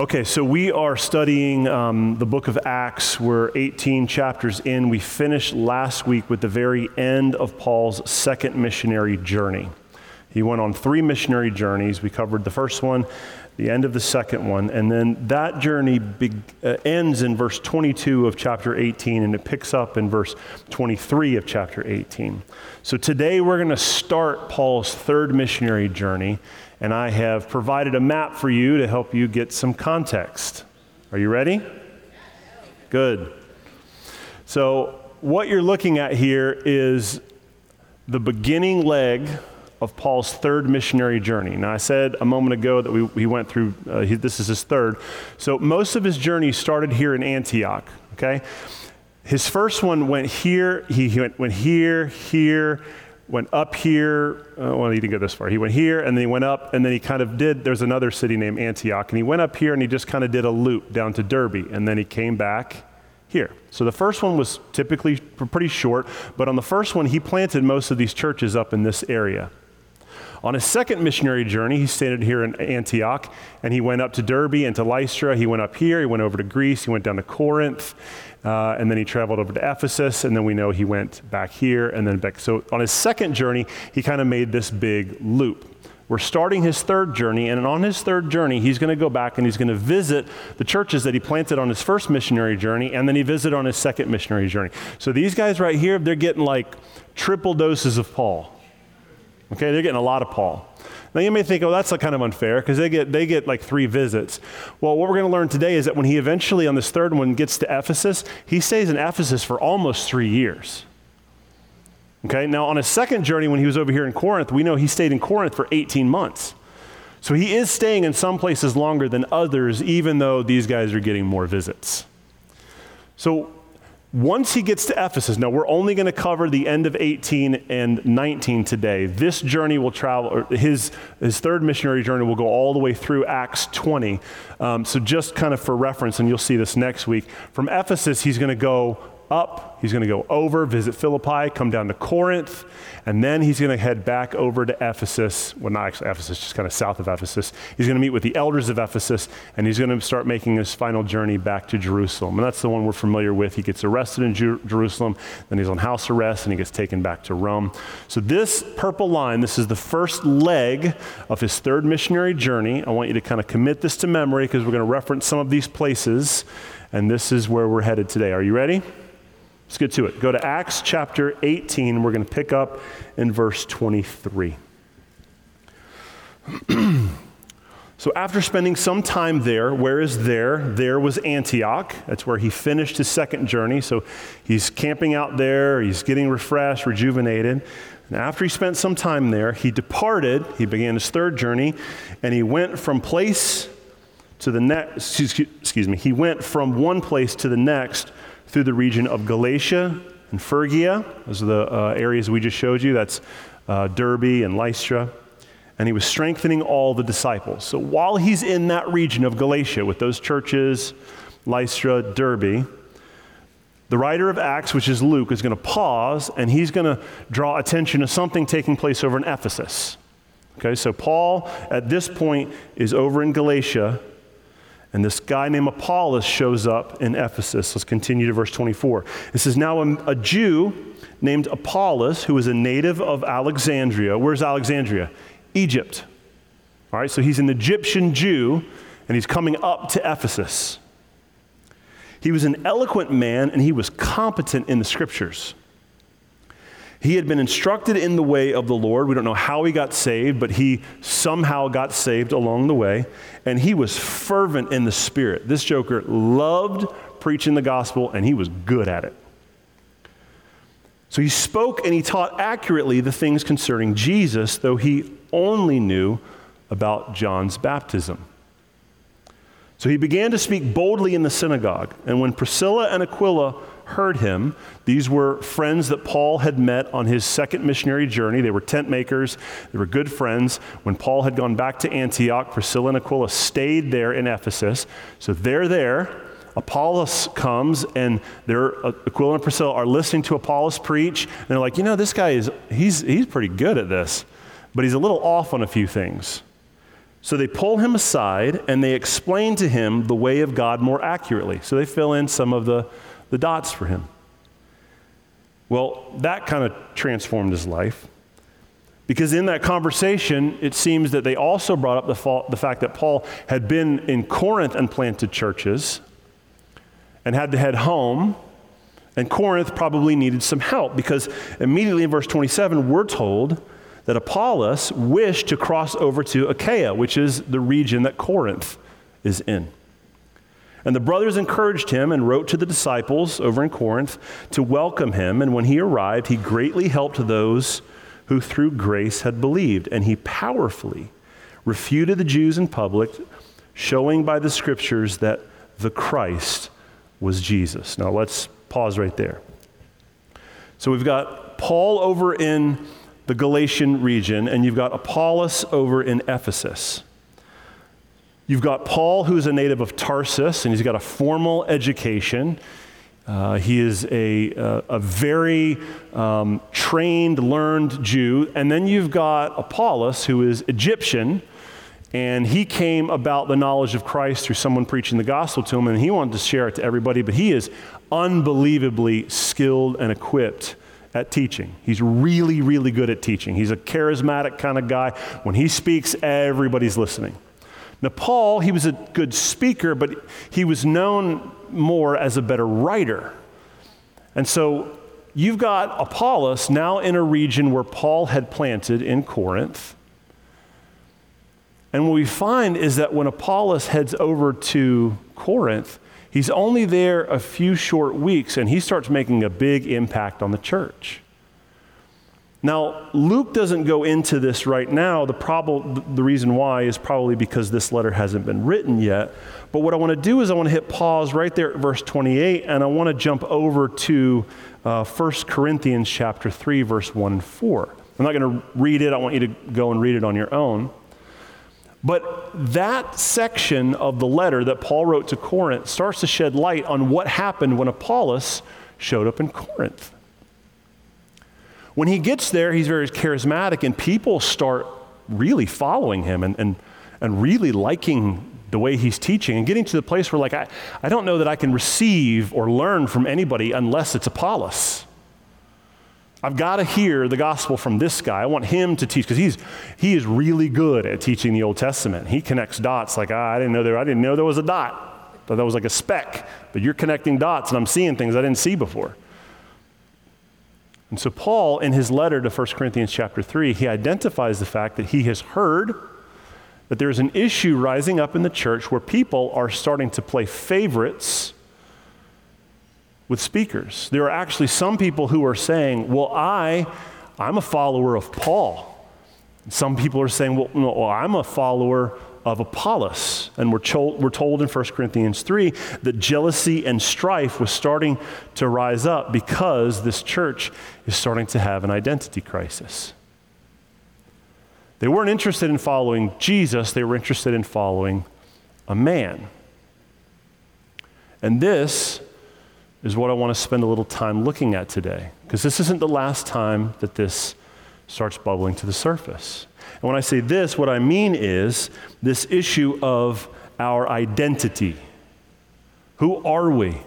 Okay, so we are studying um, the book of Acts. We're 18 chapters in. We finished last week with the very end of Paul's second missionary journey. He went on three missionary journeys. We covered the first one, the end of the second one, and then that journey be- uh, ends in verse 22 of chapter 18, and it picks up in verse 23 of chapter 18. So today we're going to start Paul's third missionary journey and I have provided a map for you to help you get some context. Are you ready? Good. So, what you're looking at here is the beginning leg of Paul's third missionary journey. Now, I said a moment ago that we, we went through, uh, he, this is his third. So, most of his journey started here in Antioch, okay? His first one went here, he, he went, went here, here, went up here. Uh, well, he didn't go this far. He went here, and then he went up, and then he kind of did. There's another city named Antioch, and he went up here, and he just kind of did a loop down to Derbe and then he came back here. So the first one was typically pretty short, but on the first one, he planted most of these churches up in this area. On his second missionary journey, he stayed here in Antioch, and he went up to Derbe and to Lystra. He went up here, he went over to Greece, he went down to Corinth, uh, and then he traveled over to Ephesus, and then we know he went back here and then back. So on his second journey, he kind of made this big loop. We're starting his third journey, and on his third journey, he's going to go back and he's going to visit the churches that he planted on his first missionary journey, and then he visited on his second missionary journey. So these guys right here, they're getting like triple doses of Paul. Okay, they're getting a lot of Paul. Now you may think, oh, that's kind of unfair because they get, they get like three visits. Well, what we're going to learn today is that when he eventually, on this third one, gets to Ephesus, he stays in Ephesus for almost three years. Okay, now on his second journey when he was over here in Corinth, we know he stayed in Corinth for 18 months. So he is staying in some places longer than others, even though these guys are getting more visits. So once he gets to Ephesus, now we're only going to cover the end of 18 and 19 today. This journey will travel, his, his third missionary journey will go all the way through Acts 20. Um, so, just kind of for reference, and you'll see this next week, from Ephesus, he's going to go up, he's going to go over, visit Philippi, come down to Corinth, and then he's going to head back over to Ephesus. Well, not actually Ephesus, just kind of south of Ephesus. He's going to meet with the elders of Ephesus, and he's going to start making his final journey back to Jerusalem. And that's the one we're familiar with. He gets arrested in Jer- Jerusalem, then he's on house arrest, and he gets taken back to Rome. So, this purple line, this is the first leg of his third missionary journey. I want you to kind of commit this to memory because we're going to reference some of these places, and this is where we're headed today. Are you ready? Let's get to it. Go to Acts chapter 18. We're going to pick up in verse 23. so, after spending some time there, where is there? There was Antioch. That's where he finished his second journey. So, he's camping out there, he's getting refreshed, rejuvenated. And after he spent some time there, he departed. He began his third journey, and he went from place to the next. Excuse me. He went from one place to the next through the region of Galatia and Phrygia. Those are the uh, areas we just showed you. That's uh, Derbe and Lystra. And he was strengthening all the disciples. So while he's in that region of Galatia with those churches, Lystra, Derbe, the writer of Acts, which is Luke, is going to pause and he's going to draw attention to something taking place over in Ephesus. Okay, so Paul at this point is over in Galatia and this guy named Apollos shows up in Ephesus. Let's continue to verse 24. This is Now a, a Jew named Apollos, who was a native of Alexandria. Where's Alexandria? Egypt. All right, so he's an Egyptian Jew, and he's coming up to Ephesus. He was an eloquent man, and he was competent in the scriptures. He had been instructed in the way of the Lord. We don't know how he got saved, but he somehow got saved along the way. And he was fervent in the Spirit. This joker loved preaching the gospel, and he was good at it. So he spoke and he taught accurately the things concerning Jesus, though he only knew about John's baptism. So he began to speak boldly in the synagogue. And when Priscilla and Aquila heard him. These were friends that Paul had met on his second missionary journey. They were tent makers, they were good friends. When Paul had gone back to Antioch, Priscilla and Aquila stayed there in Ephesus. So they're there. Apollos comes and they're, Aquila and Priscilla are listening to Apollos preach. And they're like, you know, this guy is, he's, he's pretty good at this, but he's a little off on a few things. So they pull him aside and they explain to him the way of God more accurately. So they fill in some of the, the dots for him. Well, that kind of transformed his life. Because in that conversation, it seems that they also brought up the, fa- the fact that Paul had been in Corinth and planted churches and had to head home. And Corinth probably needed some help because immediately in verse 27, we're told that Apollos wished to cross over to Achaia, which is the region that Corinth is in. And the brothers encouraged him and wrote to the disciples over in Corinth to welcome him. And when he arrived, he greatly helped those who through grace had believed. And he powerfully refuted the Jews in public, showing by the scriptures that the Christ was Jesus. Now let's pause right there. So we've got Paul over in the Galatian region, and you've got Apollos over in Ephesus. You've got Paul, who's a native of Tarsus, and he's got a formal education. Uh, he is a, a, a very um, trained, learned Jew. And then you've got Apollos, who is Egyptian, and he came about the knowledge of Christ through someone preaching the gospel to him, and he wanted to share it to everybody. But he is unbelievably skilled and equipped at teaching. He's really, really good at teaching. He's a charismatic kind of guy. When he speaks, everybody's listening. Now, Paul, he was a good speaker, but he was known more as a better writer. And so you've got Apollos now in a region where Paul had planted in Corinth. And what we find is that when Apollos heads over to Corinth, he's only there a few short weeks and he starts making a big impact on the church. Now, Luke doesn't go into this right now. The, problem, the reason why is probably because this letter hasn't been written yet. But what I want to do is I want to hit pause right there at verse 28, and I want to jump over to uh, 1 Corinthians chapter 3, verse 1 and 4. I'm not going to read it. I want you to go and read it on your own. But that section of the letter that Paul wrote to Corinth starts to shed light on what happened when Apollos showed up in Corinth. When he gets there, he's very charismatic, and people start really following him and, and, and really liking the way he's teaching and getting to the place where, like, I, I don't know that I can receive or learn from anybody unless it's Apollos. I've got to hear the gospel from this guy. I want him to teach because he's he is really good at teaching the Old Testament. He connects dots like ah, I didn't know there I didn't know there was a dot. Thought that was like a speck, but you're connecting dots and I'm seeing things I didn't see before. And so Paul in his letter to 1 Corinthians chapter 3, he identifies the fact that he has heard that there's an issue rising up in the church where people are starting to play favorites with speakers. There are actually some people who are saying, well, I, I'm a follower of Paul. Some people are saying, well, no, I'm a follower of Apollos. And we're, told, we're told in 1 Corinthians 3 that jealousy and strife was starting to rise up because this church is starting to have an identity crisis. They weren't interested in following Jesus, they were interested in following a man. And this is what I want to spend a little time looking at today, because this isn't the last time that this starts bubbling to the surface. And when I say this, what I mean is this issue of our identity. Who are we?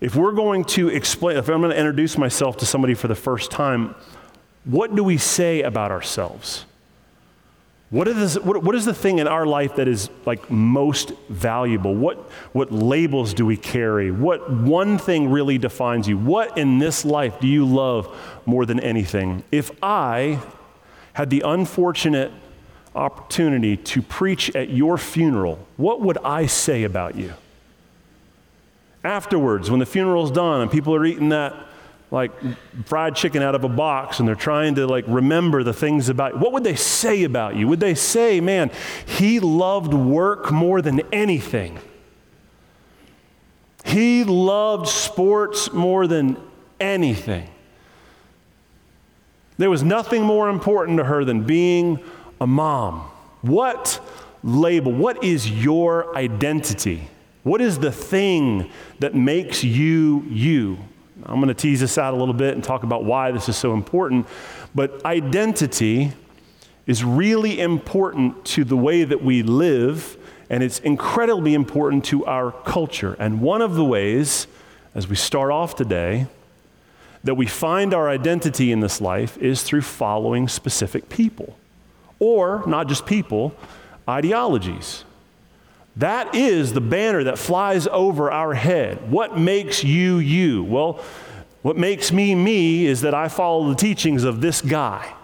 If we're going to explain, if I'm going to introduce myself to somebody for the first time, what do we say about ourselves? What is, what, what is the thing in our life that is like most valuable? What, what labels do we carry? What one thing really defines you? What in this life do you love more than anything? If I had the unfortunate opportunity to preach at your funeral, what would I say about you? Afterwards, when the funeral's done and people are eating that like fried chicken out of a box and they're trying to like remember the things about you. what would they say about you would they say man he loved work more than anything he He loved sports more than anything. There was nothing more important to her than being a mom. What label, what is your identity? What is the thing that makes you you? I'm going to tease this out a little bit and talk about why this is so important. But identity is really important to the way that we live, and it's incredibly important to our culture. And one of the ways, as we start off today, that we find our identity in this life is through following specific people, or not just people, ideologies. That is the banner that flies over our head. What makes you you? Well, what makes me me is that I follow the teachings of this guy.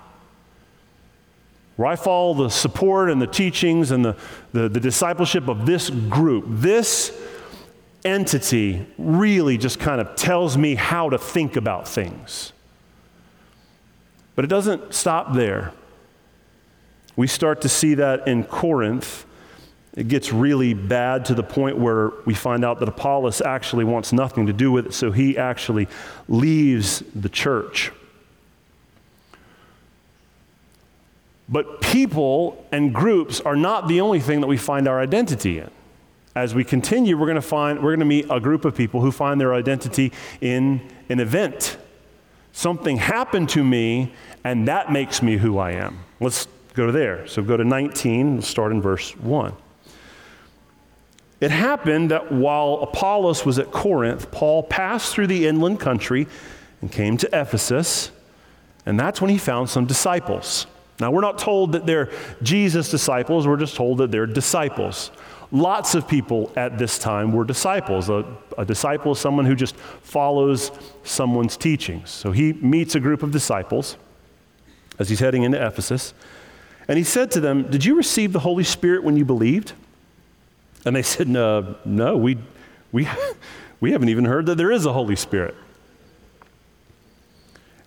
Where I follow the support and the teachings and the, the, the discipleship of this group. This entity really just kind of tells me how to think about things. But it doesn't stop there. We start to see that in Corinth. It gets really bad to the point where we find out that Apollos actually wants nothing to do with it, so he actually leaves the church. But people and groups are not the only thing that we find our identity in. As we continue, we're going to find we're going to meet a group of people who find their identity in an event. Something happened to me and that makes me who I am. Let's go there. So go to 19, we'll start in verse 1. It happened that while Apollos was at Corinth, Paul passed through the inland country and came to Ephesus, and that's when he found some disciples. Now, we're not told that they're Jesus' disciples, we're just told that they're disciples. Lots of people at this time were disciples. A, a, disciple is someone who just follows someone's teachings. So he meets a group of disciples as he's heading into Ephesus. And he said to them, Did you receive the Holy Spirit when you believed? And they said, No, no we, we, we haven't even heard that there is a Holy Spirit.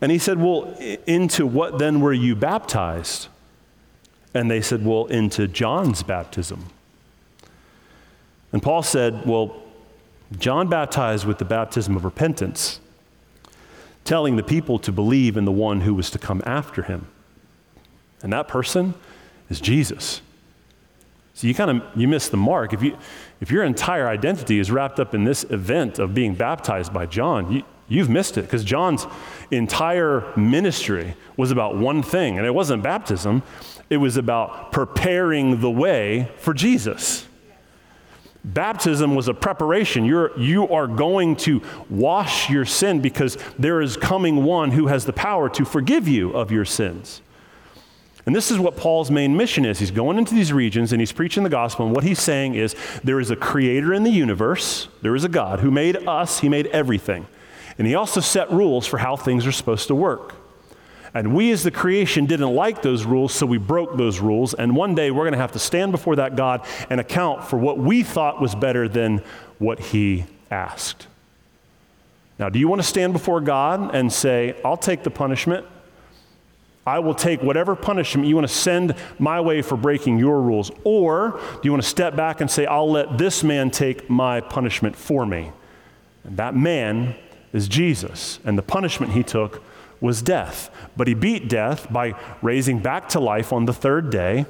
And he said, Well, into what then were you baptized? And they said, Well, into John's baptism. And Paul said, Well, John baptized with the baptism of repentance, telling the people to believe in the one who was to come after him. And that person is Jesus. So you kind of you miss the mark. If you if your entire identity is wrapped up in this event of being baptized by John, you, you've missed it because John's entire ministry was about one thing, and it wasn't baptism, it was about preparing the way for Jesus. Baptism was a preparation. You're, you are going to wash your sin because there is coming one who has the power to forgive you of your sins. And this is what Paul's main mission is. He's going into these regions and he's preaching the gospel. And what he's saying is there is a creator in the universe, there is a God who made us, he made everything. And he also set rules for how things are supposed to work. And we as the creation didn't like those rules, so we broke those rules. And one day we're going to have to stand before that God and account for what we thought was better than what he asked. Now, do you want to stand before God and say, I'll take the punishment? I will take whatever punishment you want to send my way for breaking your rules. Or do you want to step back and say, I'll let this man take my punishment for me? And that man is Jesus. And the punishment he took was death. But he beat death by raising back to life on the third day.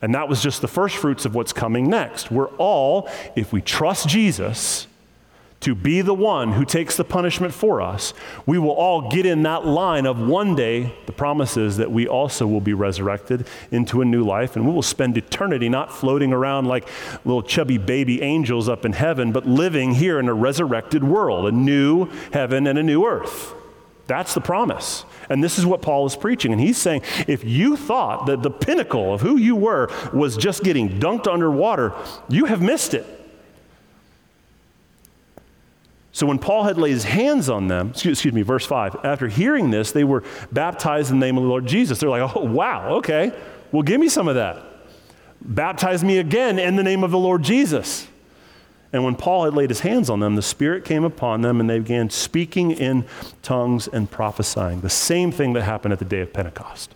And that was just the first fruits of what's coming next. We're all, if we trust Jesus, to be the one who takes the punishment for us, we will all get in that line of one day, the promise is that we also will be resurrected into a new life, and we will spend eternity not floating around like little chubby baby angels up in heaven, but living here in a resurrected world, a new heaven and a new earth. That's the promise. And this is what Paul is preaching. And he's saying if you thought that the pinnacle of who you were was just getting dunked underwater, you have missed it. So when Paul had laid his hands on them, excuse, me, verse 5, after hearing this, they were baptized in the name of the Lord Jesus. They're like, oh, wow, okay, well, give me some of that. Baptize me again in the name of the Lord Jesus. And when Paul had laid his hands on them, the Spirit came upon them and they began speaking in tongues and prophesying. The same thing that happened at the day of Pentecost.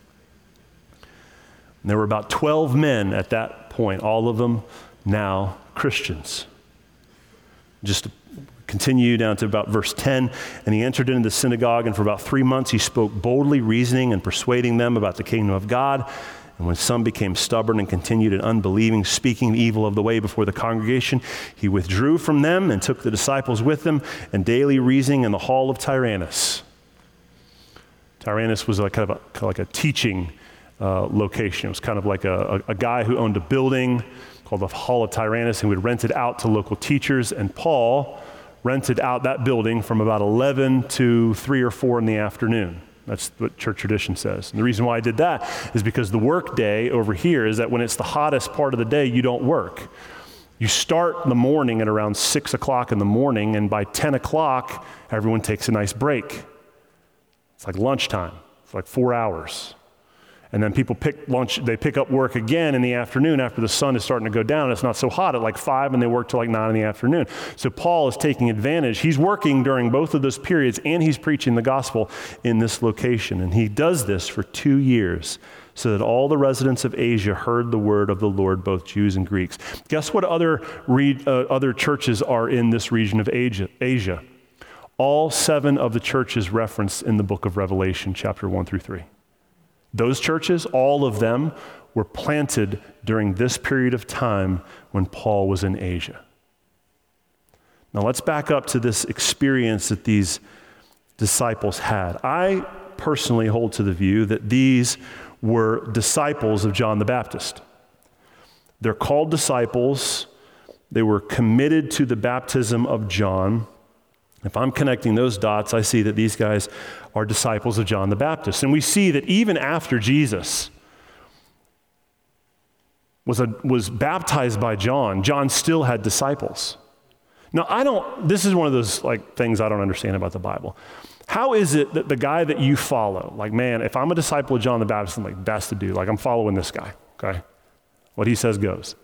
And there were about 12 men at that point, all of them now Christians. Just continue down to about verse 10. And he entered into the synagogue, and for about three months he spoke boldly, reasoning and persuading them about the kingdom of God. And when some became stubborn and continued in unbelieving, speaking evil of the way before the congregation, he withdrew from them and took the disciples with him, and daily reasoning in the hall of Tyrannus. Tyrannus was like kind of a, kind of like a teaching uh, location. It was kind of like a, a, a guy who owned a building called the Hall of Tyrannus and would rent it out to local teachers. And Paul rented out that building from about 11 to 3 or 4 in the afternoon. That's what church tradition says. And the reason why I did that is because the work day over here is that when it's the hottest part of the day, you don't work. You start the morning at around 6 o'clock in the morning, and by 10 o'clock, everyone takes a nice break. It's like lunchtime, it's like four hours. And then people pick lunch, they pick up work again in the afternoon after the sun is starting to go down. It's not so hot at like five, and they work till like nine in the afternoon. So Paul is taking advantage. He's working during both of those periods, and he's preaching the gospel in this location. And he does this for two years so that all the residents of Asia heard the word of the Lord, both Jews and Greeks. Guess what other, re- uh, other churches are in this region of Asia? Asia? All seven of the churches referenced in the book of Revelation, chapter 1 through 3. Those churches, all of them, were planted during this period of time when Paul was in Asia. Now let's back up to this experience that these disciples had. I personally hold to the view that these were disciples of John the Baptist. They're called disciples, they were committed to the baptism of John. If I'm connecting those dots, I see that these guys are disciples of John the Baptist. And we see that even after Jesus was, a, was baptized by John, John still had disciples. Now, I don't, this is one of those like things I don't understand about the Bible. How is it that the guy that you follow, like, man, if I'm a disciple of John the Baptist, I'm like, that's the dude. Like, I'm following this guy, okay? What he says goes.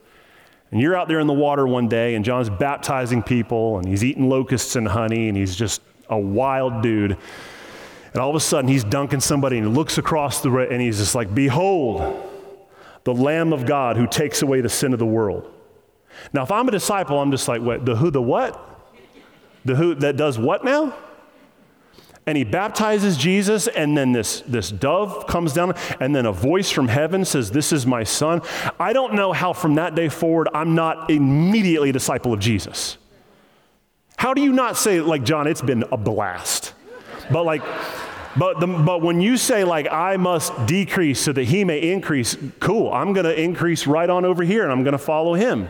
And you're out there in the water one day, and John's baptizing people, and he's eating locusts and honey, and he's just a wild dude. And all of a sudden, he's dunking somebody, and he looks across the and he's just like, Behold, the Lamb of God who takes away the sin of the world. Now, if I'm a disciple, I'm just like, what? The who, the what? The who that does what now? And he baptizes Jesus, and then this, this dove comes down, and then a voice from heaven says, This is my son. I don't know how from that day forward I'm not immediately a disciple of Jesus. How do you not say, like, John, it's been a blast? But, like, but, the, but when you say, like, I must decrease so that he may increase, cool, I'm going to increase right on over here and I'm going to follow him.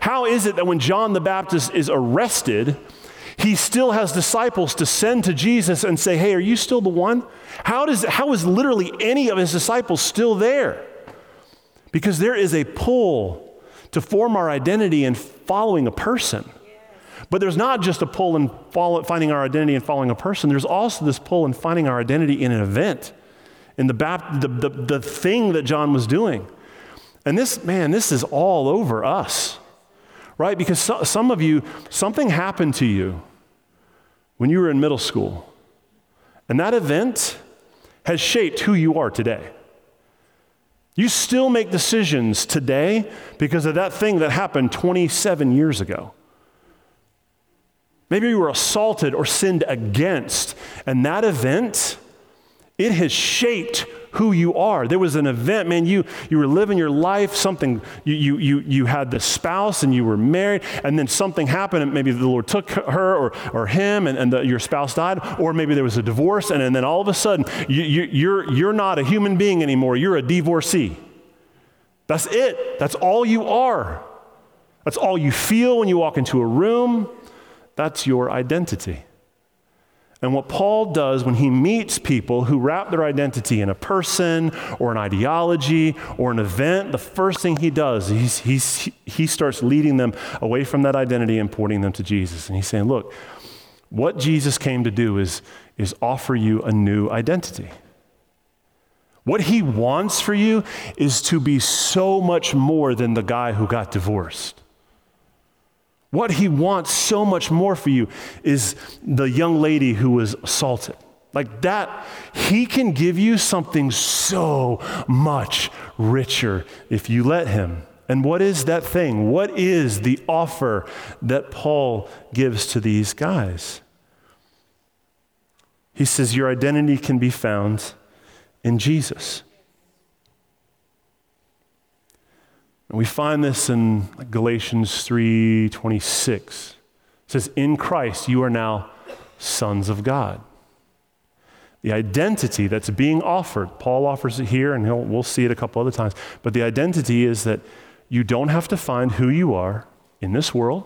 How is it that when John the Baptist is arrested, he still has disciples to send to Jesus and say, Hey, are you still the one? How, does, how is literally any of his disciples still there? Because there is a pull to form our identity in following a person. But there's not just a pull in follow, finding our identity in following a person, there's also this pull in finding our identity in an event, in the, the, the, the thing that John was doing. And this, man, this is all over us right? Because so, some of you, something happened to you when you were in middle school, and that event has shaped who you are today. You still make decisions today because of that thing that happened 27 years ago. Maybe you were assaulted or sinned against, and that event, it has shaped who you are. There was an event, man, you, you were living your life, something, you, you, you, you had the spouse and you were married, and then something happened, and maybe the Lord took her or, or him, and, and the, your spouse died, or maybe there was a divorce, and, and then all of a sudden, you, you, you're, you're not a human being anymore, you're a divorcee. That's it. That's all you are. That's all you feel when you walk into a room. That's your identity. And what Paul does when he meets people who wrap their identity in a person or an ideology or an event, the first thing he does, he's, he's, he starts leading them away from that identity and pointing them to Jesus. And he's saying, Look, what Jesus came to do is, is offer you a new identity. What he wants for you is to be so much more than the guy who got divorced. What he wants so much more for you is the young lady who was assaulted. Like that, he can give you something so much richer if you let him. And what is that thing? What is the offer that Paul gives to these guys? He says, Your identity can be found in Jesus. And we find this in Galatians 3:26. It says, "In Christ you are now sons of God." The identity that's being offered, Paul offers it here, and we'll see it a couple other times, but the identity is that you don't have to find who you are in this world,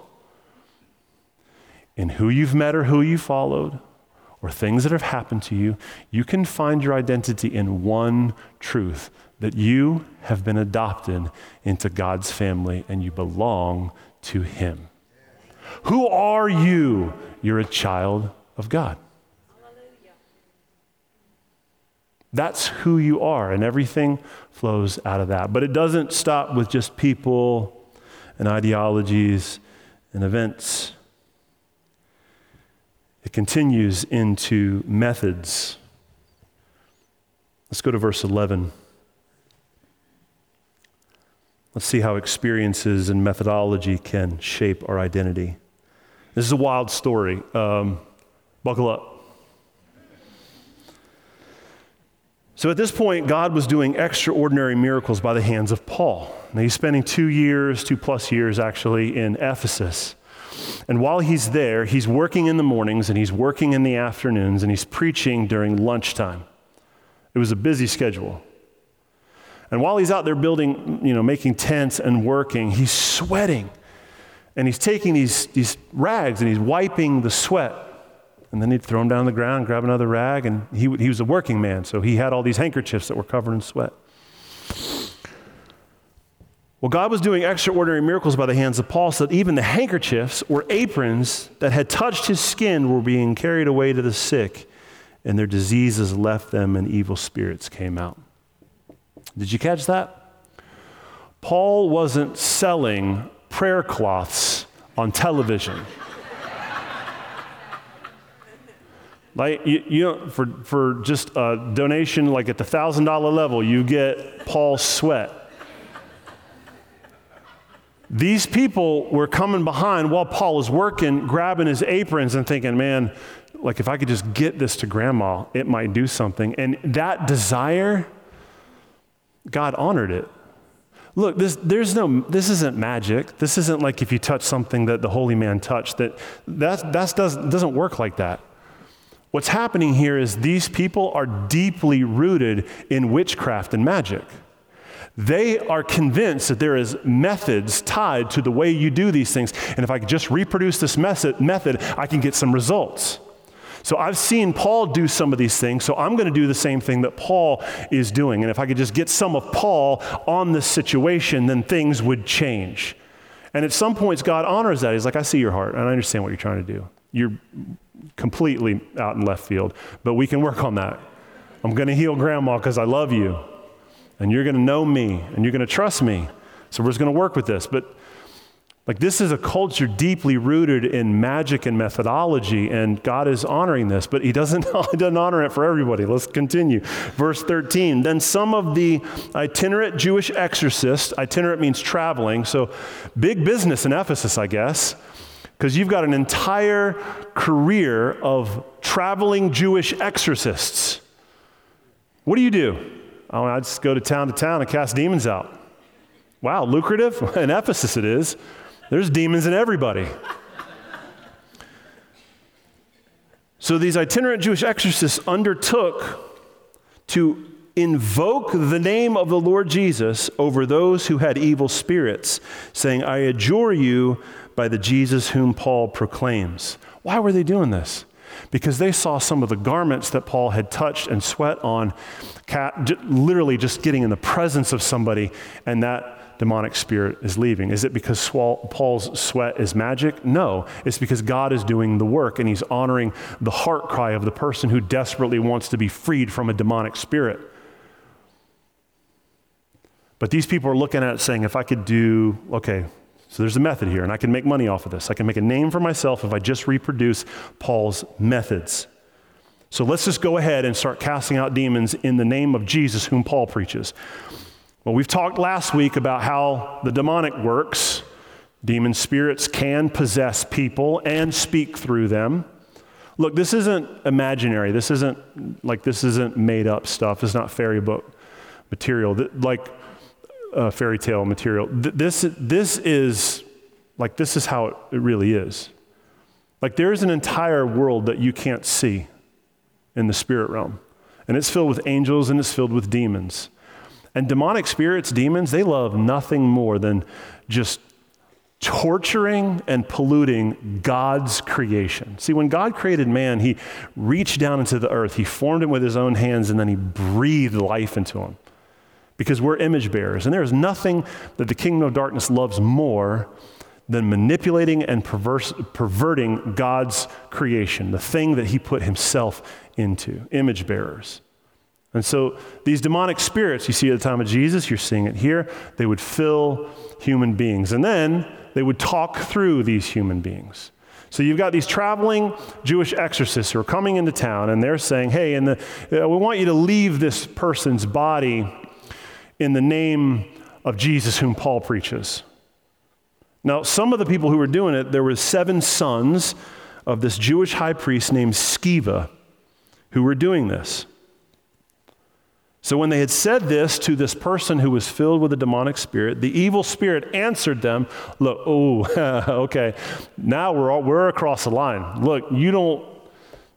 in who you've met or who you followed, or things that have happened to you. You can find your identity in one truth that you have been adopted into God's family and you belong to Him. Who are you? You're a child of God. That's who you are, and everything flows out of that. But it doesn't stop with just people and ideologies and events. It continues into methods. Let's go to verse 11. Let's see how experiences and methodology can shape our identity. This is a wild story. Um, buckle up. So at this point, God was doing extraordinary miracles by the hands of Paul. Now, he's spending two years, two plus years actually, in Ephesus. And while he's there, he's working in the mornings and he's working in the afternoons and he's preaching during lunchtime. It was a busy schedule. And while he's out there building, you know, making tents and working, he's sweating. And he's taking these, these rags and he's wiping the sweat. And then he'd throw them down on the ground, grab another rag, and he, he was a working man, so he had all these handkerchiefs that were covered in sweat. Well, God was doing extraordinary miracles by the hands of Paul so that even the handkerchiefs or aprons that had touched his skin were being carried away to the sick, and their diseases left them, and evil spirits came out. Did you catch that? Paul wasn't selling prayer cloths on television. like you, you know, for, for just a donation like at the thousand dollar level, you get Paul's sweat. These people were coming behind while Paul was working, grabbing his aprons and thinking, man, like if I could just get this to grandma, it might do something. And that desire God honored it. Look, this, there's no, this isn't magic. This isn't like if you touch something that the holy man touched. That, that that's, does, doesn't work like that. What's happening here is these people are deeply rooted in witchcraft and magic. They are convinced that there is methods tied to the way you do these things. And if I could just reproduce this method, method I can get some results. So I've seen Paul do some of these things, so I'm going to do the same thing that Paul is doing. And if I could just get some of Paul on this situation, then things would change. And at some points, God honors that. He's like, I see your heart, and I understand what you're trying to do. You're completely out in left field, but we can work on that. I'm going to heal grandma because I love you, and you're going to know me, and you're going to trust me. So we're just going to work with this. But like, this is a culture deeply rooted in magic and methodology, and God is honoring this, but He doesn't, he doesn't honor it for everybody. Let's continue. Verse 13 Then some of the itinerant Jewish exorcists, itinerant means traveling, so big business in Ephesus, I guess, because you've got an entire career of traveling Jewish exorcists. What do you do? I just go to town to town and cast demons out. Wow, lucrative? In Ephesus it is. There's demons in everybody. so these itinerant Jewish exorcists undertook to invoke the name of the Lord Jesus over those who had evil spirits, saying, I adjure you by the Jesus whom Paul proclaims. Why were they doing this? Because they saw some of the garments that Paul had touched and sweat on, literally just getting in the presence of somebody, and that demonic spirit is leaving. Is it because Paul's sweat is magic? No. It's because God is doing the work and he's honoring the heart cry of the person who desperately wants to be freed from a demonic spirit. But these people are looking at it saying, if I could do, okay, so there's a method here, and I can make money off of this. I can make a name for myself if I just reproduce Paul's methods. So let's just go ahead and start casting out demons in the name of Jesus, whom Paul preaches. Well, we've talked last week about how the demonic works. Demon spirits can possess people and speak through them. Look, this isn't imaginary. This isn't like this isn't made up stuff. It's not fairy book material. Like uh, fairy tale material. This this is like this is how it really is. Like there's an entire world that you can't see in the spirit realm. And it's filled with angels and it's filled with demons. And demonic spirits, demons, they love nothing more than just torturing and polluting God's creation. See, when God created man, he reached down into the earth, he formed him with his own hands, and then he breathed life into him. Because we're image bearers. And there is nothing that the kingdom of darkness loves more than manipulating and perverse, perverting God's creation, the thing that he put himself into, image bearers. And so these demonic spirits you see at the time of Jesus, you're seeing it here, they would fill human beings. And then they would talk through these human beings. So you've got these traveling Jewish exorcists who are coming into town and they're saying, hey, in the, uh, we want you to leave this person's body in the name of Jesus whom Paul preaches. Now, some of the people who were doing it, there were seven sons of this Jewish high priest named Sceva who were doing this. So when they had said this to this person who was filled with a demonic spirit, the evil spirit answered them, "Look, oh, okay, now we're all, we're across the line. Look, you don't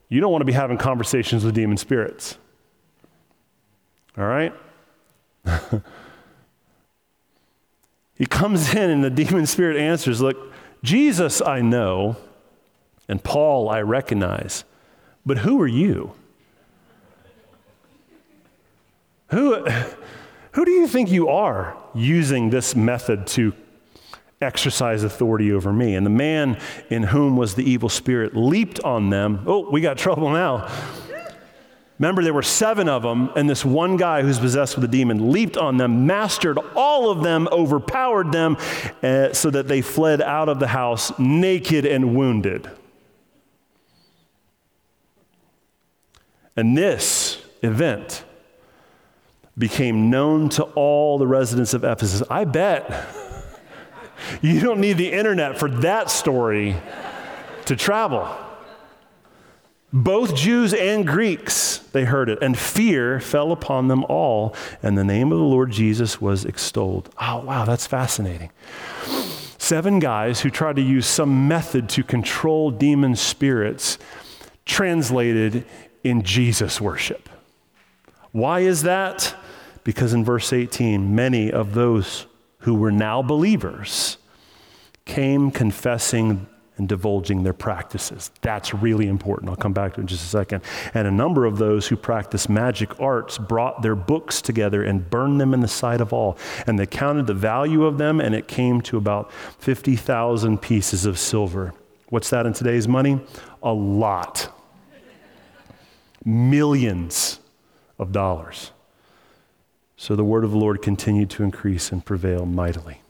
you don't want to be having conversations with demon spirits. All right." he comes in and the demon spirit answers, "Look, Jesus I know, and Paul I recognize, but who are you?" Who, who do you think you are using this method to exercise authority over me? And the man in whom was the evil spirit leaped on them. Oh, we got trouble now. Remember, there were seven of them, and this one guy who's possessed with a demon leaped on them, mastered all of them, overpowered them, uh, so that they fled out of the house naked and wounded. And this event became known to all the residents of Ephesus. I bet you don't need the internet for that story to travel. Both Jews and Greeks, they heard it, and fear fell upon them all, and the name of the Lord Jesus was extolled. Oh, wow, that's fascinating. Seven guys who tried to use some method to control demon spirits translated in Jesus worship. Why is that? Because in verse 18, many of those who were now believers came confessing and divulging their practices. That's really important. I'll come back to it in just a second. And a number of those who practiced magic arts brought their books together and burned them in the sight of all. And they counted the value of them, and it came to about 50,000 pieces of silver. What's that in today's money? A lot. Millions of dollars. So the word of the Lord continued to increase and prevail mightily.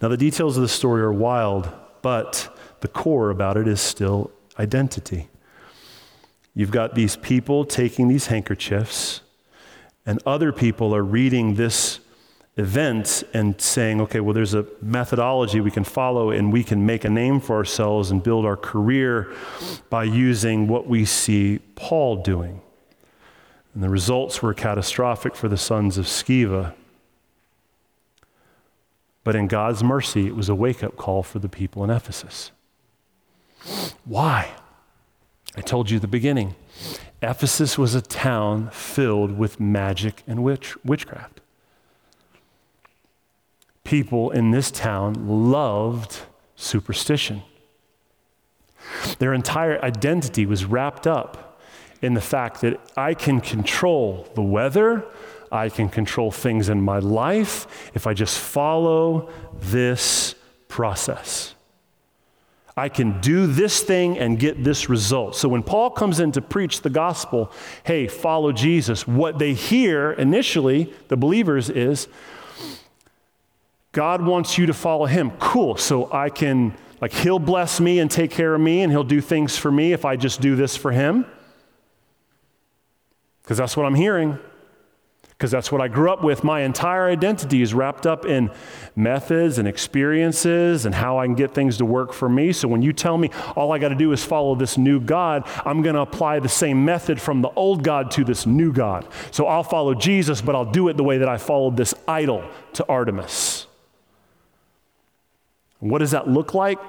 Now, the details of the story are wild, but the core about it is still identity. You've got these people taking these handkerchiefs, and other people are reading this event and saying, okay, well, there's a methodology we can follow, and we can make a name for ourselves and build our career by using what we see Paul doing. And the results were catastrophic for the sons of Sceva. But in God's mercy, it was a wake up call for the people in Ephesus. Why? I told you at the beginning. Ephesus was a town filled with magic and witch, witchcraft. People in this town loved superstition. Their entire identity was wrapped up in the fact that I can control the weather, I can control things in my life if I just follow this process. I can do this thing and get this result. So when Paul comes in to preach the gospel, hey, follow Jesus, what they hear initially, the believers, is God wants you to follow him. Cool. So I can, like, he'll bless me and take care of me and he'll do things for me if I just do this for him because that's what I'm hearing. Because that's what I grew up with. My entire identity is wrapped up in methods and experiences and how I can get things to work for me. So when you tell me all I got to do is follow this new God, I'm going to apply the same method from the old God to this new God. So I'll follow Jesus, but I'll do it the way that I followed this idol to Artemis. What does that look like?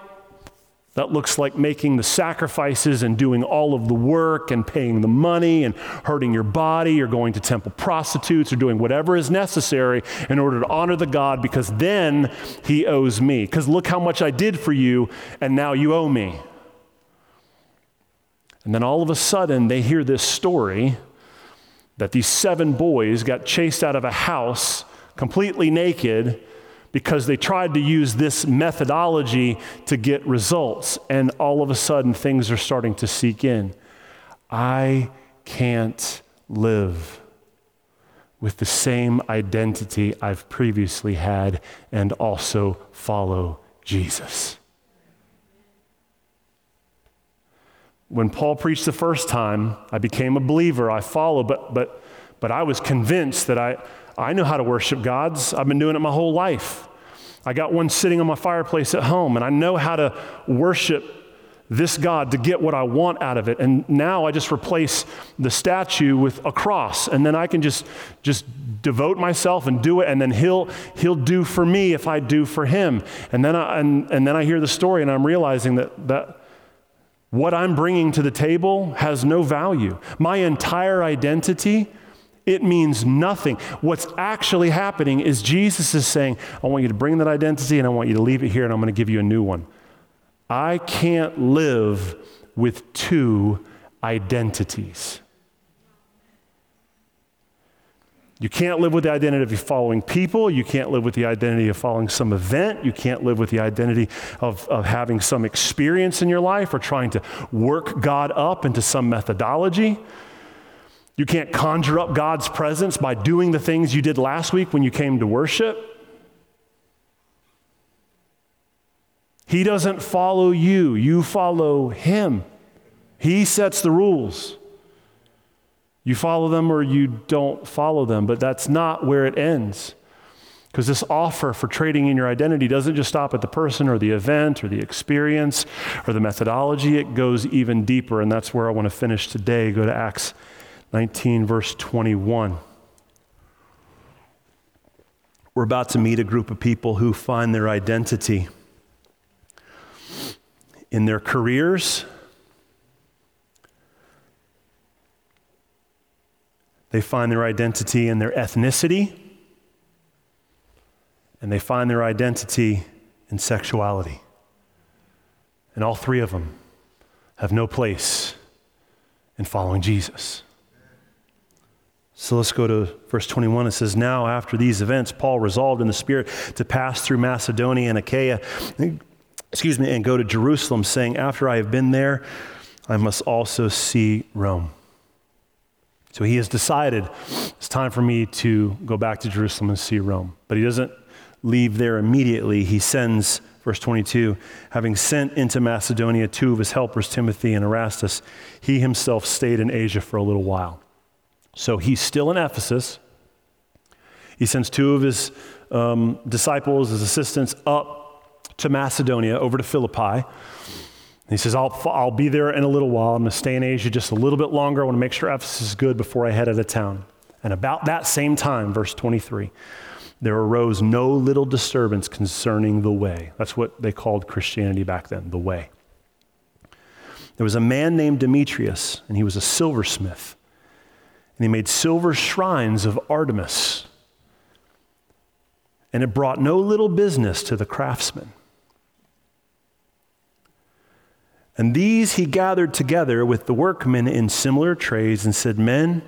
That looks like making the sacrifices and doing all of the work and paying the money and hurting your body or going to temple prostitutes or doing whatever is necessary in order to honor the God because then he owes me. Because look how much I did for you and now you owe me. And then all of a sudden they hear this story that these seven boys got chased out of a house completely naked because they tried to use this methodology to get results. And all of a sudden, things are starting to seek in. I can't live with the same identity I've previously had and also follow Jesus. When Paul preached the first time, I became a believer. I followed, but, but, but I was convinced that I, I know how to worship gods. I've been doing it my whole life. I got one sitting on my fireplace at home, and I know how to worship this God to get what I want out of it. And now I just replace the statue with a cross, and then I can just just devote myself and do it, and then he'll he'll do for me if I do for him. And then I and, and then I hear the story, and I'm realizing that that what I'm bringing to the table has no value. My entire identity it means nothing. What's actually happening is Jesus is saying, I want you to bring that identity and I want you to leave it here and I'm going to give you a new one. I can't live with two identities. You can't live with the identity of following people. You can't live with the identity of following some event. You can't live with the identity of, of having some experience in your life or trying to work God up into some methodology. You can't conjure up God's presence by doing the things you did last week when you came to worship. He doesn't follow you, you follow Him. He sets the rules. You follow them or you don't follow them, but that's not where it ends. Because this offer for trading in your identity doesn't just stop at the person or the event or the experience or the methodology, it goes even deeper. And that's where I want to finish today. Go to Acts 19, verse 21. We're about to meet a group of people who find their identity in their careers. They find their identity in their ethnicity. And they find their identity in sexuality. And all three of them have no place in following Jesus. So let's go to verse 21. It says, Now, after these events, Paul resolved in the Spirit to pass through Macedonia and Achaia, excuse me, and go to Jerusalem, saying, After I have been there, I must also see Rome. So he has decided it's time for me to go back to Jerusalem and see Rome. But he doesn't leave there immediately. He sends, verse 22, having sent into Macedonia two of his helpers, Timothy and Erastus, he himself stayed in Asia for a little while. So he's still in Ephesus. He sends two of his um, disciples, his assistants, up to Macedonia, over to Philippi. He says, I'll, I'll be there in a little while. I'm going to stay in Asia just a little bit longer. I want to make sure Ephesus is good before I head out of town. And about that same time, verse 23, there arose no little disturbance concerning the way. That's what they called Christianity back then, the way. There was a man named Demetrius, and he was a silversmith and he made silver shrines of Artemis. And it brought no little business to the craftsmen. And these he gathered together with the workmen in similar trades and said, Men,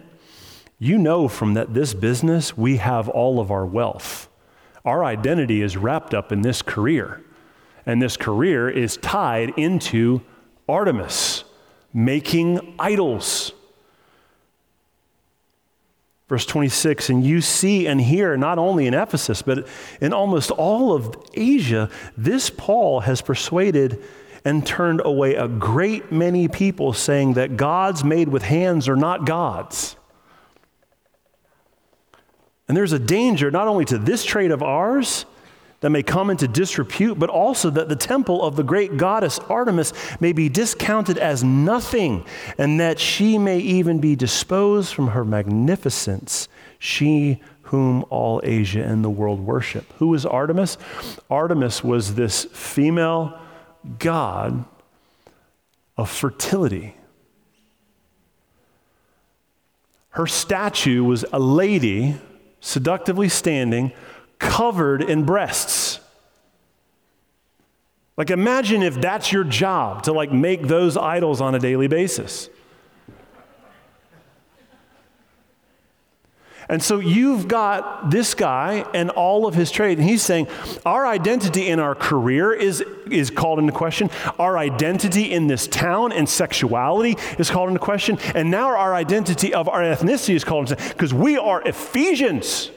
you know from that this business we have all of our wealth. Our identity is wrapped up in this career. And this career is tied into Artemis, making idols. Verse 26, and you see and hear, not only in Ephesus, but in almost all of Asia, this Paul has persuaded and turned away a great many people, saying that gods made with hands are not gods. And there's a danger not only to this trade of ours that may come into disrepute, but also that the temple of the great goddess Artemis may be discounted as nothing, and that she may even be disposed from her magnificence, she whom all Asia and the world worship. Who is Artemis? Artemis was this female god of fertility. Her statue was a lady seductively standing, covered in breasts. Like imagine if that's your job to like make those idols on a daily basis. And so you've got this guy and all of his trade, and he's saying our identity in our career is, is called into question. Our identity in this town and sexuality is called into question. And now our identity of our ethnicity is called into because we are Ephesians.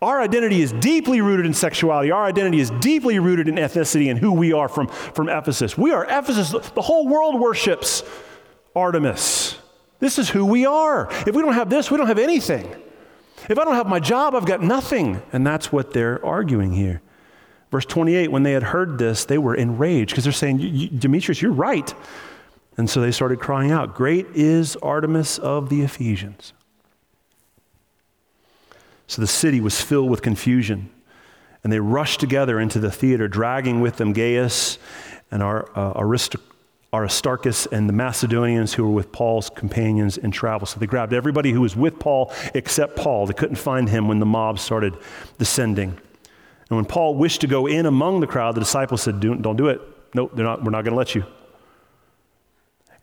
Our identity is deeply rooted in sexuality. Our identity is deeply rooted in ethnicity and who we are from, from Ephesus. We are Ephesus. The whole world worships Artemis. This is who we are. If we don't have this, we don't have anything. If I don't have my job, I've got nothing. And that's what they're arguing here. Verse 28 when they had heard this, they were enraged because they're saying, Demetrius, you're right. And so they started crying out, Great is Artemis of the Ephesians. So the city was filled with confusion. And they rushed together into the theater, dragging with them Gaius and our uh, Aristarchus and the Macedonians who were with Paul's companions in travel. So they grabbed everybody who was with Paul except Paul. They couldn't find him when the mob started descending. And when Paul wished to go in among the crowd, the disciples said, Don't do it. Nope, they're not, we're not going to let you.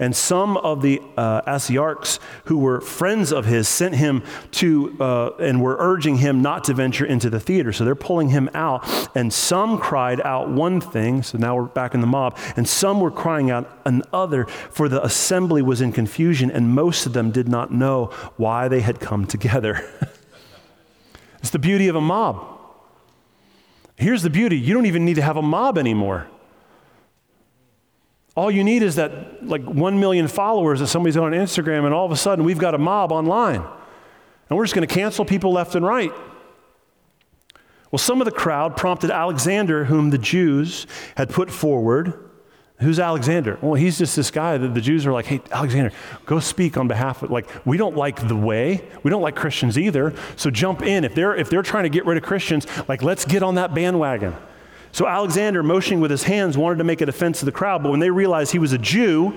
And some of the uh, Asiarchs who were friends of his sent him to uh, and were urging him not to venture into the theater. So they're pulling him out. And some cried out one thing. So now we're back in the mob. And some were crying out another, for the assembly was in confusion, and most of them did not know why they had come together. it's the beauty of a mob. Here's the beauty you don't even need to have a mob anymore. All you need is that like 1 million followers that somebody's on Instagram, and all of a sudden we've got a mob online. And we're just going to cancel people left and right. Well, some of the crowd prompted Alexander, whom the Jews had put forward. Who's Alexander? Well, he's just this guy that the Jews are like, hey, Alexander, go speak on behalf of, like, we don't like the way. We don't like Christians either. So jump in. If they're, if they're trying to get rid of Christians, like, let's get on that bandwagon. So Alexander, motioning with his hands, wanted to make a defense to the crowd, but when they realized he was a Jew,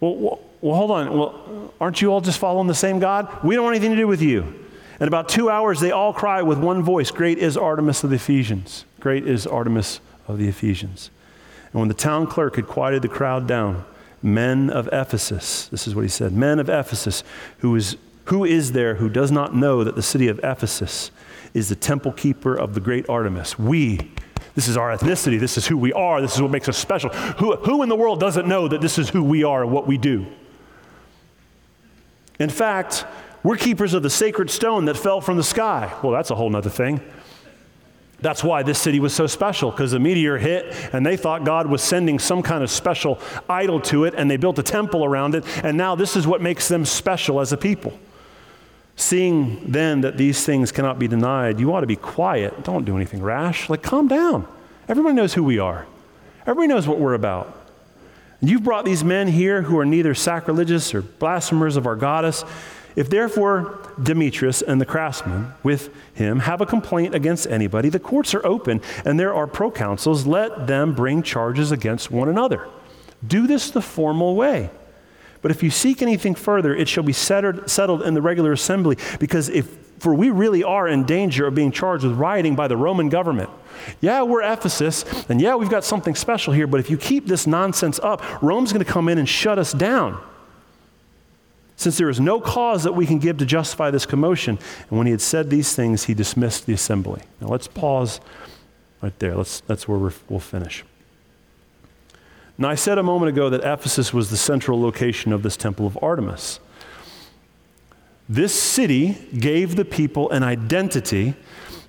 well, well, well, hold on. Well, aren't you all just following the same God? We don't want anything to do with you. In about two hours, they all cry with one voice Great is Artemis of the Ephesians. Great is Artemis of the Ephesians. And when the town clerk had quieted the crowd down, men of Ephesus, this is what he said, men of Ephesus, who is, who is there who does not know that the city of Ephesus is the temple keeper of the great Artemis. We, this is our ethnicity, this is who we are, this is what makes us special. Who, who in the world doesn't know that this is who we are and what we do? In fact, we're keepers of the sacred stone that fell from the sky. Well, that's a whole other thing. That's why this city was so special, because the meteor hit and they thought God was sending some kind of special idol to it, and they built a temple around it, and now this is what makes them special as a people. Seeing then that these things cannot be denied, you ought to be quiet. Don't do anything rash. Like, calm down. Everybody knows who we are, everybody knows what we're about. You've brought these men here who are neither sacrilegious or blasphemers of our goddess. If therefore Demetrius and the craftsmen with him have a complaint against anybody, the courts are open and there are proconsuls. Let them bring charges against one another. Do this the formal way. But if you seek anything further, it shall be settled in the regular assembly, because if for we really are in danger of being charged with rioting by the Roman government. Yeah, we're Ephesus, and yeah, we've got something special here, but if you keep this nonsense up, Rome's going to come in and shut us down. Since there is no cause that we can give to justify this commotion. And when he had said these things, he dismissed the assembly. Now let's pause right there. Let's, that's where we'll finish. Now, I said a moment ago that Ephesus was the central location of this temple of Artemis. This city gave the people an identity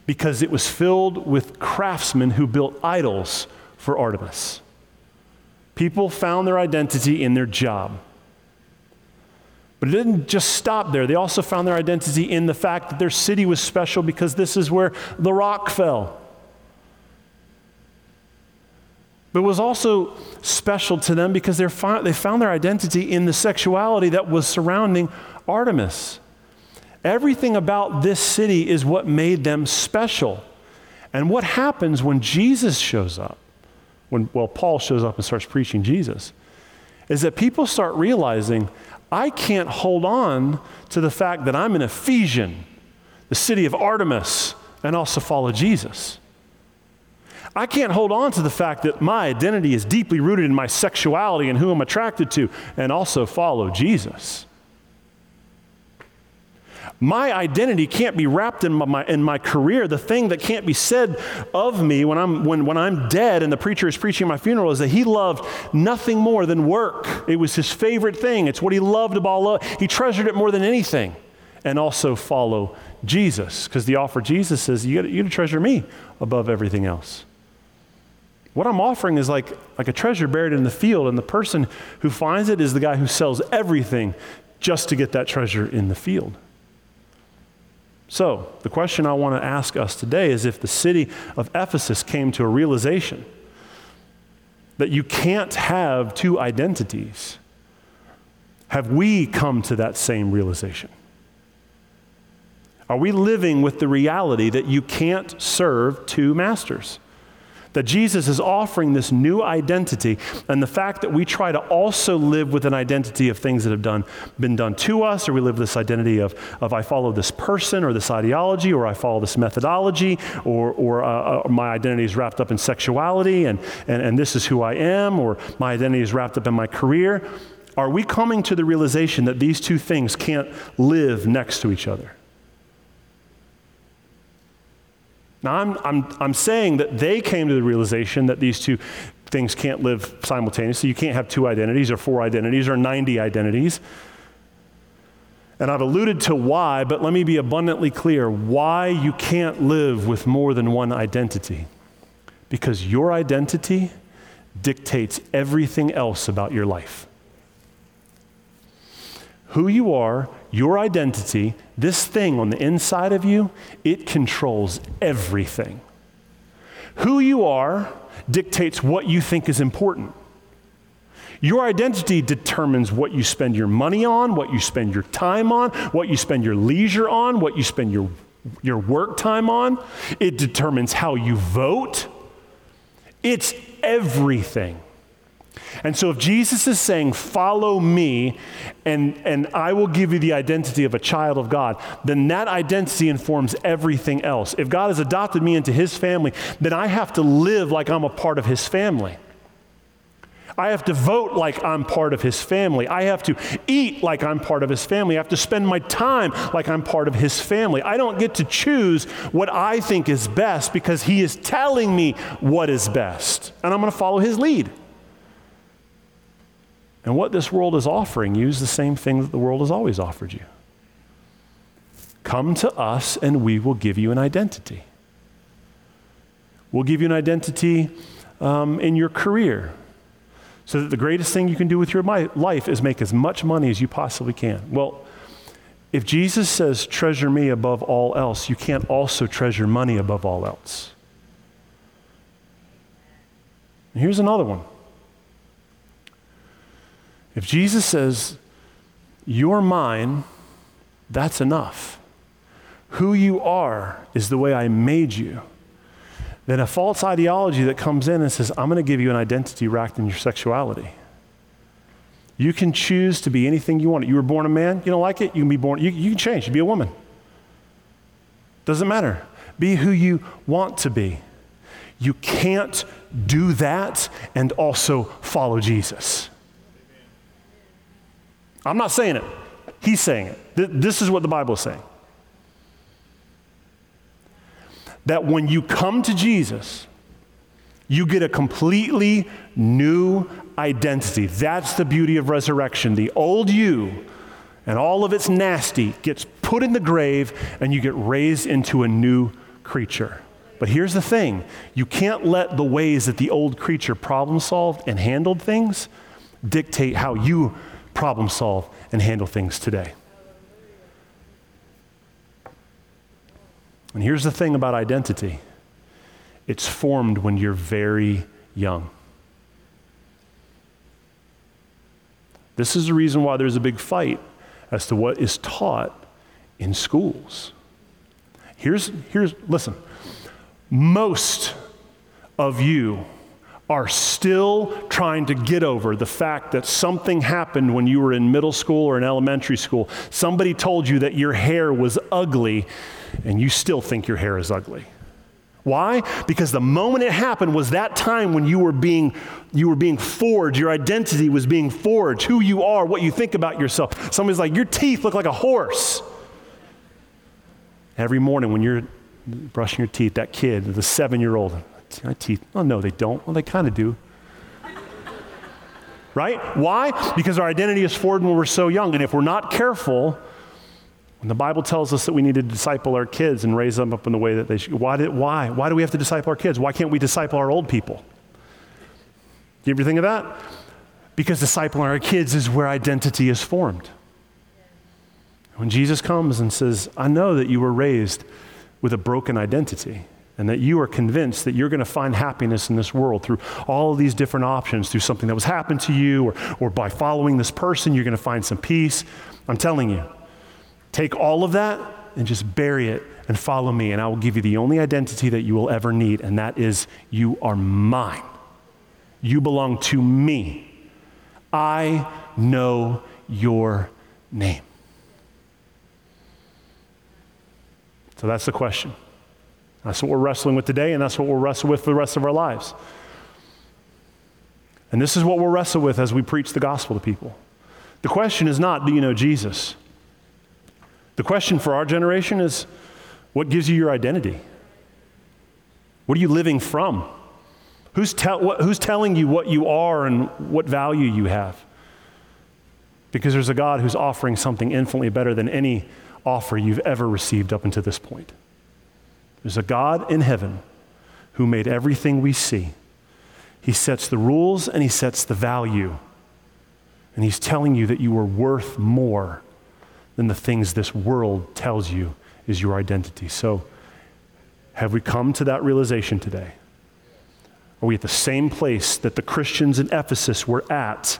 because it was filled with craftsmen who built idols for Artemis. People found their identity in their job. But it didn't just stop there. They also found their identity in the fact that their city was special because this is where the rock fell. But was also special to them because they found their identity in the sexuality that was surrounding Artemis. Everything about this city is what made them special. And what happens when Jesus shows up, when, well, Paul shows up and starts preaching Jesus, is that people start realizing I can't hold on to the fact that I'm an Ephesian, the city of Artemis, and also follow Jesus. I can't hold on to the fact that my identity is deeply rooted in my sexuality and who I'm attracted to, and also follow Jesus. My identity can't be wrapped in my, in my career. The thing that can't be said of me when I'm, when, when I'm dead and the preacher is preaching my funeral is that he loved nothing more than work. It was his favorite thing, it's what he loved above all. He treasured it more than anything. And also follow Jesus, because the offer Jesus says, you got to treasure me above everything else. What I'm offering is like, like a treasure buried in the field, and the person who finds it is the guy who sells everything just to get that treasure in the field. So, the question I want to ask us today is if the city of Ephesus came to a realization that you can't have two identities, have we come to that same realization? Are we living with the reality that you can't serve two masters? That Jesus is offering this new identity, and the fact that we try to also live with an identity of things that have done, been done to us, or we live this identity of, of I follow this person or this ideology, or I follow this methodology, or, or uh, uh, my identity is wrapped up in sexuality, and, and, and this is who I am, or my identity is wrapped up in my career. Are we coming to the realization that these two things can't live next to each other? Now, I'm, I'm, I'm saying that they came to the realization that these two things can't live simultaneously. You can't have two identities or four identities or 90 identities. And I've alluded to why, but let me be abundantly clear why you can't live with more than one identity. Because your identity dictates everything else about your life. Who you are your identity, this thing on the inside of you, it controls everything. Who you are dictates what you think is important. Your identity determines what you spend your money on, what you spend your time on, what you spend your leisure on, what you spend your, your work time on. It determines how you vote. It's everything. And so if Jesus is saying, Follow me, and, and I will give you the identity of a child of God, then that identity informs everything else. If God has adopted me into his family, then I have to live like I'm a part of his family. I have to vote like I'm part of his family. I have to eat like I'm part of his family. I have to spend my time like I'm part of his family. I don't get to choose what I think is best because he is telling me what is best. And I'm going to follow his lead. And what this world is offering you is the same thing that the world has always offered you. Come to us and we will give you an identity. We'll give you an identity um, in your career so that the greatest thing you can do with your life is make as much money as you possibly can. Well, if Jesus says, treasure me above all else, you can't also treasure money above all else. And here's another one if Jesus says, You're mine, that's enough. Who you are is the way I made you. Then a false ideology that comes in and says, I'm going to give you an identity wrapped in your sexuality. You can choose to be anything you want. You were born a man, you don't like it, you can be born, you, you can change, you be a woman. Doesn't matter. Be who you want to be. You can't do that and also follow Jesus. I'm not saying it, he's saying it. This is what the Bible is saying. That when you come to Jesus, you get a completely new identity. That's the beauty of resurrection. The old you and all of its nasty gets put in the grave, and you get raised into a new creature. But here's the thing you can't let the ways that the old creature problem solved and handled things dictate how you problem solve, and handle things today. And here's the thing about identity it's formed when you're very young. This is the reason why there's a big fight as to what is taught in schools. Here's, here's listen, most of you are still trying to get over the fact that something happened when you were in middle school or in elementary school. Somebody told you that your hair was ugly, and you still think your hair is ugly. Why? Because the moment it happened was that time when you were being you were being forged, your identity was being forged, who you are, what you think about yourself. Somebody's like, your teeth look like a horse. Every morning when you're brushing your teeth, that kid, the seven year old, my teeth, oh no, they don't. Well, they kind of do. right? Why? Because our identity is forged when we're so young. And if we're not careful, when the Bible tells us that we need to disciple our kids and raise them up in the way that they should, why, did, why? Why do we have to disciple our kids? Why can't we disciple our old people? Do you ever think of that? Because discipling our kids is where identity is formed. When Jesus comes and says, I know that you were raised with a broken identity and that you are convinced that you're going to find happiness in this world through all of these different options, through something that was happened to you, or, or by following this person, you're going to find some peace. I'm telling you, Take all of that and just bury it and follow me, and I will give you the only identity that you will ever need, and that is you are mine. You belong to me. I know your name. So that's the question. That's what we're wrestling with today, and that's what we'll wrestle with for the rest of our lives. And this is what we'll wrestle with as we preach the gospel to people. The question is not, do you know Jesus? The question for our generation is what gives you your identity? What are you living from? Who's, te- what, who's telling you what you are and what value you have? Because there's a God who's offering something infinitely better than any offer you've ever received up until this point. There's a God in heaven who made everything we see. He sets the rules and he sets the value. And he's telling you that you are worth more than the things this world tells you is your identity. So, have we come to that realization today? Are we at the same place that the Christians in Ephesus were at?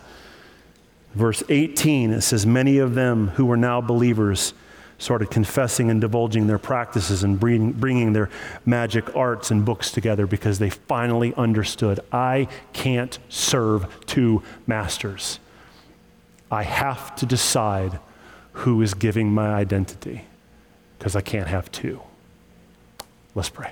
Verse 18, it says, Many of them who were now believers started confessing and divulging their practices and bringing their magic arts and books together because they finally understood I can't serve two masters. I have to decide who is giving my identity because I can't have two. Let's pray.